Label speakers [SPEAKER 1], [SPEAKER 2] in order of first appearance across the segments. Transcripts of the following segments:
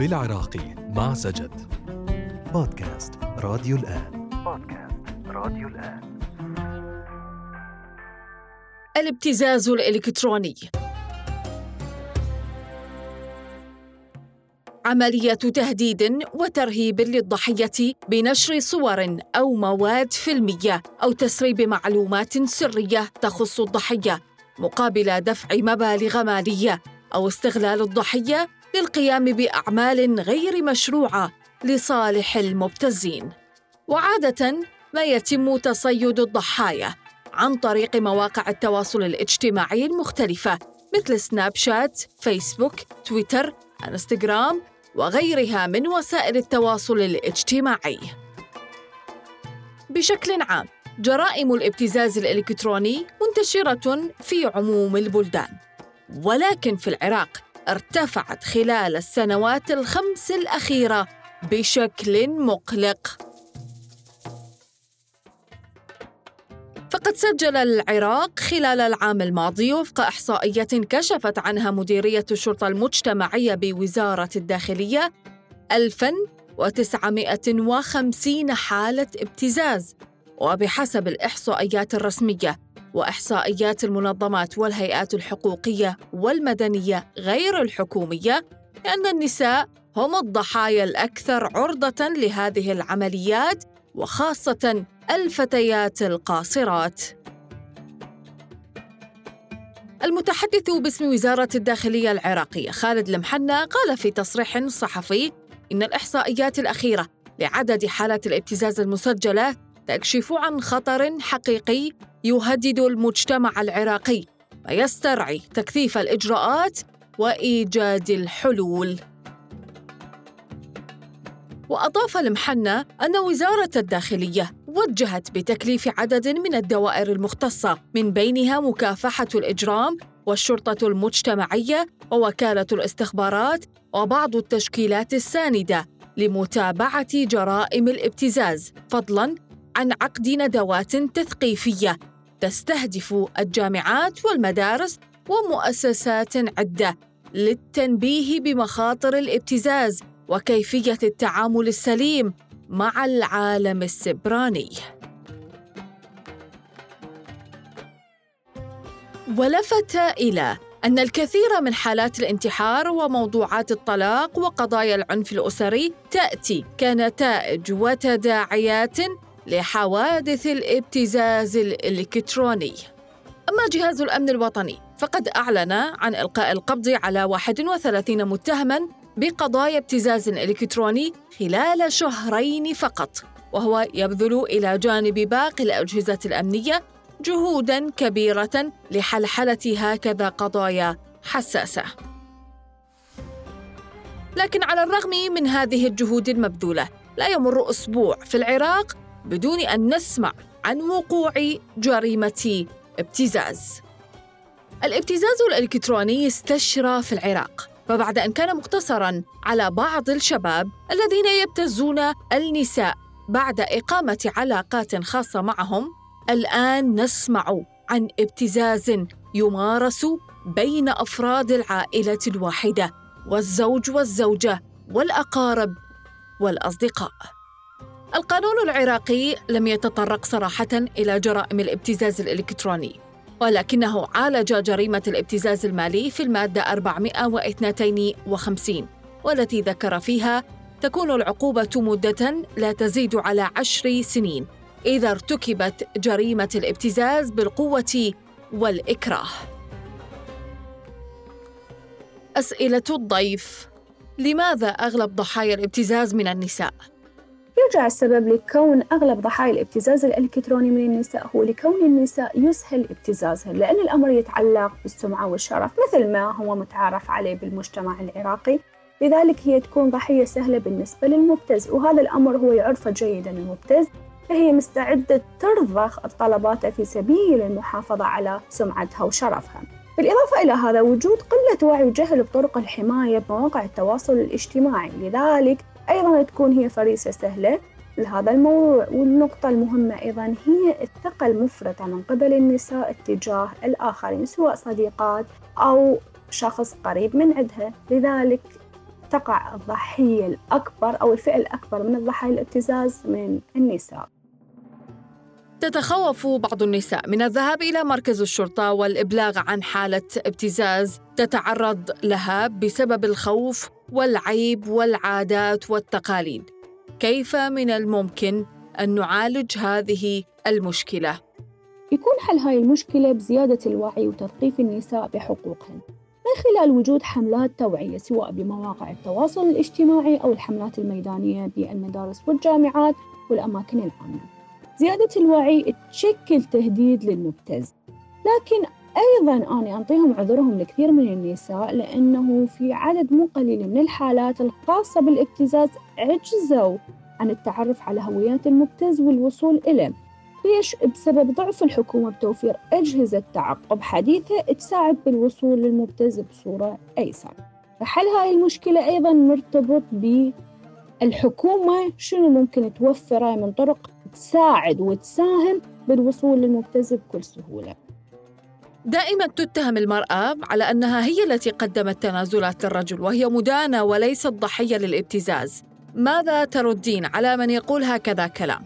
[SPEAKER 1] بالعراقي مع سجد.
[SPEAKER 2] بودكاست راديو الآن.
[SPEAKER 3] بودكاست راديو الآن.
[SPEAKER 4] الابتزاز الإلكتروني. عملية تهديد وترهيب للضحية بنشر صور أو مواد فيلمية أو تسريب معلومات سرية تخص الضحية مقابل دفع مبالغ مالية أو استغلال الضحية للقيام بأعمال غير مشروعة لصالح المبتزين. وعادة ما يتم تصيد الضحايا عن طريق مواقع التواصل الاجتماعي المختلفة مثل سناب شات، فيسبوك، تويتر، انستغرام وغيرها من وسائل التواصل الاجتماعي. بشكل عام، جرائم الابتزاز الإلكتروني منتشرة في عموم البلدان، ولكن في العراق ارتفعت خلال السنوات الخمس الأخيرة بشكل مقلق. فقد سجل العراق خلال العام الماضي وفق إحصائيات كشفت عنها مديرية الشرطة المجتمعية بوزارة الداخلية 1950 حالة ابتزاز وبحسب الإحصائيات الرسمية وإحصائيات المنظمات والهيئات الحقوقية والمدنية غير الحكومية أن النساء هم الضحايا الأكثر عرضة لهذه العمليات وخاصة الفتيات القاصرات. المتحدث باسم وزارة الداخلية العراقية خالد المحنى قال في تصريح صحفي إن الإحصائيات الأخيرة لعدد حالات الابتزاز المسجلة تكشف عن خطر حقيقي يهدد المجتمع العراقي ويسترعي تكثيف الإجراءات وإيجاد الحلول. وأضاف المحنى أن وزارة الداخلية وجهت بتكليف عدد من الدوائر المختصة من بينها مكافحة الإجرام والشرطة المجتمعية ووكالة الاستخبارات وبعض التشكيلات الساندة لمتابعة جرائم الابتزاز فضلاً عن عقد ندوات تثقيفية تستهدف الجامعات والمدارس ومؤسسات عدة للتنبيه بمخاطر الابتزاز وكيفية التعامل السليم مع العالم السبراني. ولفت إلى أن الكثير من حالات الانتحار وموضوعات الطلاق وقضايا العنف الأسري تأتي كنتائج وتداعيات لحوادث الابتزاز الإلكتروني. أما جهاز الأمن الوطني فقد أعلن عن إلقاء القبض على 31 متهما بقضايا ابتزاز إلكتروني خلال شهرين فقط وهو يبذل إلى جانب باقي الأجهزة الأمنية جهودا كبيرة لحلحلة هكذا قضايا حساسة. لكن على الرغم من هذه الجهود المبذولة لا يمر أسبوع في العراق بدون أن نسمع عن وقوع جريمة ابتزاز. الابتزاز الإلكتروني استشرى في العراق فبعد أن كان مقتصرا على بعض الشباب الذين يبتزون النساء بعد إقامة علاقات خاصة معهم الآن نسمع عن ابتزاز يمارس بين أفراد العائلة الواحدة والزوج والزوجة والأقارب والأصدقاء. القانون العراقي لم يتطرق صراحة إلى جرائم الابتزاز الإلكتروني ولكنه عالج جريمة الابتزاز المالي في المادة 452 والتي ذكر فيها تكون العقوبة مدة لا تزيد على عشر سنين إذا ارتكبت جريمة الابتزاز بالقوة والإكراه. أسئلة الضيف: لماذا أغلب ضحايا الابتزاز من النساء؟
[SPEAKER 5] يرجع السبب لكون أغلب ضحايا الابتزاز الإلكتروني من النساء هو لكون النساء يسهل ابتزازهن لأن الأمر يتعلق بالسمعة والشرف مثل ما هو متعارف عليه بالمجتمع العراقي. لذلك هي تكون ضحية سهلة بالنسبة للمبتز وهذا الأمر هو يعرفه جيدا المبتز. فهي مستعدة ترضخ الطلبات في سبيل المحافظة على سمعتها وشرفها. بالإضافة إلى هذا وجود قلة وعي وجهل بطرق الحماية بمواقع التواصل الاجتماعي. لذلك أيضا تكون هي فريسة سهلة لهذا الموضوع والنقطة المهمة أيضا هي الثقة المفرطة من قبل النساء اتجاه الآخرين سواء صديقات أو شخص قريب من عندها. لذلك تقع الضحية الأكبر أو الفئة الأكبر من الضحايا الابتزاز من النساء.
[SPEAKER 4] تتخوف بعض النساء من الذهاب إلى مركز الشرطة والإبلاغ عن حالة ابتزاز تتعرض لها بسبب الخوف والعيب والعادات والتقاليد. كيف من الممكن أن نعالج هذه المشكلة؟
[SPEAKER 5] يكون حل هاي المشكلة بزيادة الوعي وتثقيف النساء بحقوقهن من خلال وجود حملات توعية سواء بمواقع التواصل الاجتماعي أو الحملات الميدانية بالمدارس والجامعات والأماكن العامة زيادة الوعي تشكل تهديد للمبتز لكن أيضا أنا أعطيهم عذرهم لكثير من النساء لأنه في عدد مو قليل من الحالات الخاصة بالابتزاز عجزوا عن التعرف على هويات المبتز والوصول إليه. ليش؟ بسبب ضعف الحكومة بتوفير أجهزة تعقب حديثة تساعد بالوصول للمبتز بصورة أيسر. فحل هاي المشكلة أيضا مرتبط بالحكومة شنو ممكن توفره من طرق تساعد وتساهم بالوصول للمبتز بكل سهولة.
[SPEAKER 4] دائما تتهم المرأة على أنها هي التي قدمت تنازلات للرجل وهي مدانة وليست ضحية للابتزاز. ماذا تردين على من يقول هكذا كلام؟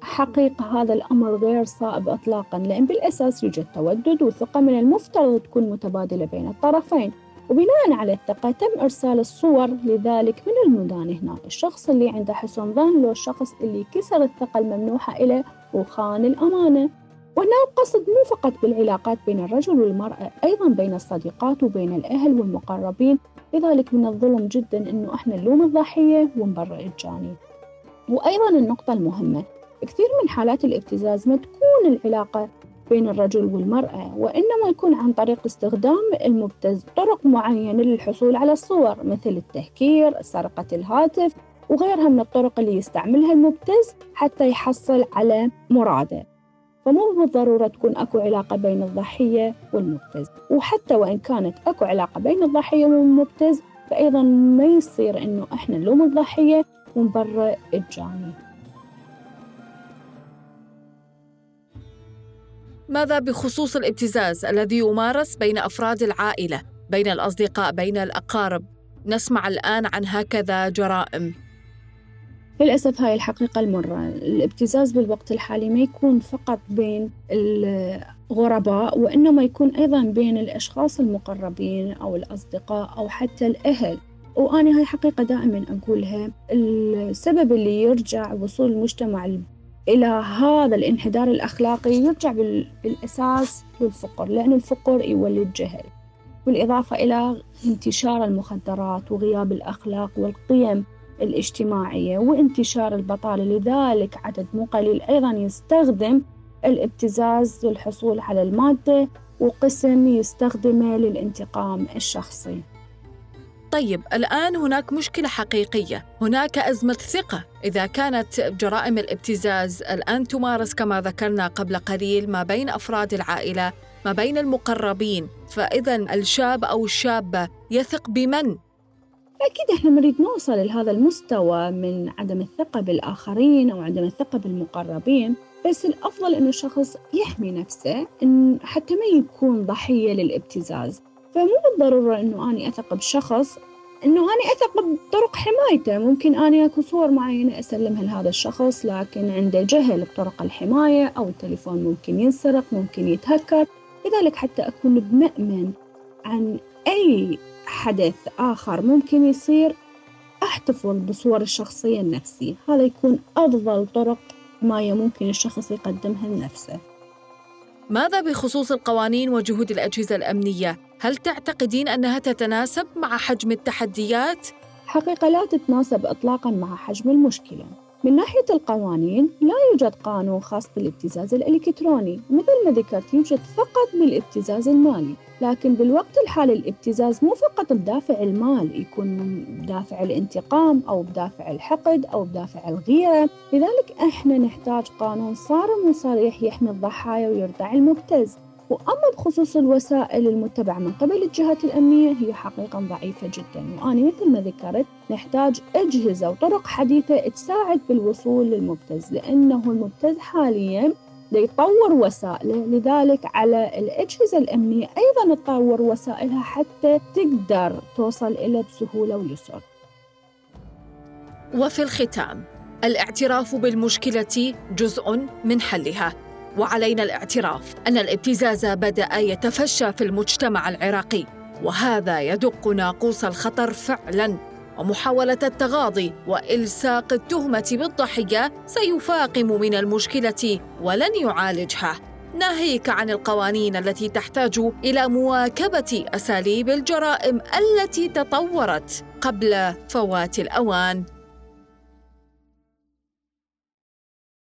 [SPEAKER 5] حقيقة هذا الأمر غير صائب إطلاقا لأن بالأساس يوجد تودد وثقة من المفترض تكون متبادلة بين الطرفين. وبناء على الثقة تم إرسال الصور لذلك من المدان هنا. الشخص اللي عنده حسن ظن له الشخص اللي كسر الثقة الممنوحة إليه وخان الأمانة. وهنا القصد مو فقط بالعلاقات بين الرجل والمرأة أيضا بين الصديقات وبين الأهل والمقربين. لذلك من الظلم جدا أنه إحنا نلوم الضحية ونبرئ الجاني. وأيضا النقطة المهمة كثير من حالات الابتزاز ما تكون العلاقة بين الرجل والمرأة وإنما يكون عن طريق استخدام المبتز طرق معينة للحصول على الصور مثل التهكير، سرقة الهاتف وغيرها من الطرق اللي يستعملها المبتز حتى يحصل على مراده. فمو بالضرورة تكون أكو علاقة بين الضحية والمبتز. وحتى وإن كانت أكو علاقة بين الضحية والمبتز فأيضا ما يصير إنه إحنا نلوم الضحية ونبرئ الجاني
[SPEAKER 4] ماذا بخصوص الابتزاز الذي يمارس بين أفراد العائلة بين الأصدقاء بين الأقارب؟ نسمع الآن عن هكذا جرائم.
[SPEAKER 5] للأسف هاي الحقيقة المرة. الابتزاز بالوقت الحالي ما يكون فقط بين الغرباء وإنما يكون أيضا بين الأشخاص المقربين أو الأصدقاء أو حتى الأهل. وأنا هاي حقيقة دائما أقولها السبب اللي يرجع وصول المجتمع إلى هذا الانحدار الأخلاقي يرجع بالأساس للفقر لأن الفقر يولد جهل بالإضافة إلى انتشار المخدرات وغياب الأخلاق والقيم الاجتماعية وانتشار البطالة لذلك عدد مو قليل أيضا يستخدم الابتزاز للحصول على المادة وقسم يستخدمه للانتقام الشخصي.
[SPEAKER 4] طيب الآن هناك مشكلة حقيقية. هناك أزمة ثقة. إذا كانت جرائم الابتزاز الآن تمارس كما ذكرنا قبل قليل ما بين أفراد العائلة ما بين المقربين فإذا الشاب أو الشابة يثق بمن؟
[SPEAKER 5] أكيد إحنا نريد نوصل لهذا المستوى من عدم الثقة بالآخرين أو عدم الثقة بالمقربين. بس الأفضل إنه الشخص يحمي نفسه إن حتى ما يكون ضحية للابتزاز. فمو بالضرورة إنه أني أثق بشخص إنه أنا أثق بطرق حمايته. ممكن أنا أكو صور معينة أسلمها لهذا الشخص لكن عنده جهل بطرق الحماية أو التليفون ممكن ينسرق ممكن يتهكر. لذلك حتى أكون بمأمن عن أي حدث آخر ممكن يصير أحتفظ بصور الشخصية النفسية. هذا يكون أفضل طرق حماية ممكن الشخص يقدمها لنفسه.
[SPEAKER 4] ماذا بخصوص القوانين وجهود الأجهزة الأمنية؟ هل تعتقدين أنها تتناسب مع حجم التحديات؟
[SPEAKER 5] حقيقة لا تتناسب إطلاقا مع حجم المشكلة من ناحية القوانين لا يوجد قانون خاص بالابتزاز الإلكتروني مثل ما ذكرت يوجد فقط بالابتزاز المالي. لكن بالوقت الحالي الابتزاز مو فقط بدافع المال يكون بدافع الانتقام أو بدافع الحقد أو بدافع الغيرة. لذلك إحنا نحتاج قانون صارم وصريح يحمي الضحايا ويردع المبتز. وأما بخصوص الوسائل المتبعة من قبل الجهات الأمنية هي حقيقة ضعيفة جدا. وأنا مثل ما ذكرت نحتاج أجهزة وطرق حديثة تساعد بالوصول للمبتز لأنه المبتز حاليا ليطور وسائله لذلك على الأجهزة الأمنية أيضا تطور وسائلها حتى تقدر توصل إلى بسهولة ويسر.
[SPEAKER 4] وفي الختام الاعتراف بالمشكلة جزء من حلها. وعلينا الاعتراف أن الابتزاز بدأ يتفشى في المجتمع العراقي وهذا يدق ناقوس الخطر فعلا. ومحاولة التغاضي وإلساق التهمة بالضحية سيفاقم من المشكلة ولن يعالجها. ناهيك عن القوانين التي تحتاج إلى مواكبة أساليب الجرائم التي تطورت قبل فوات الأوان.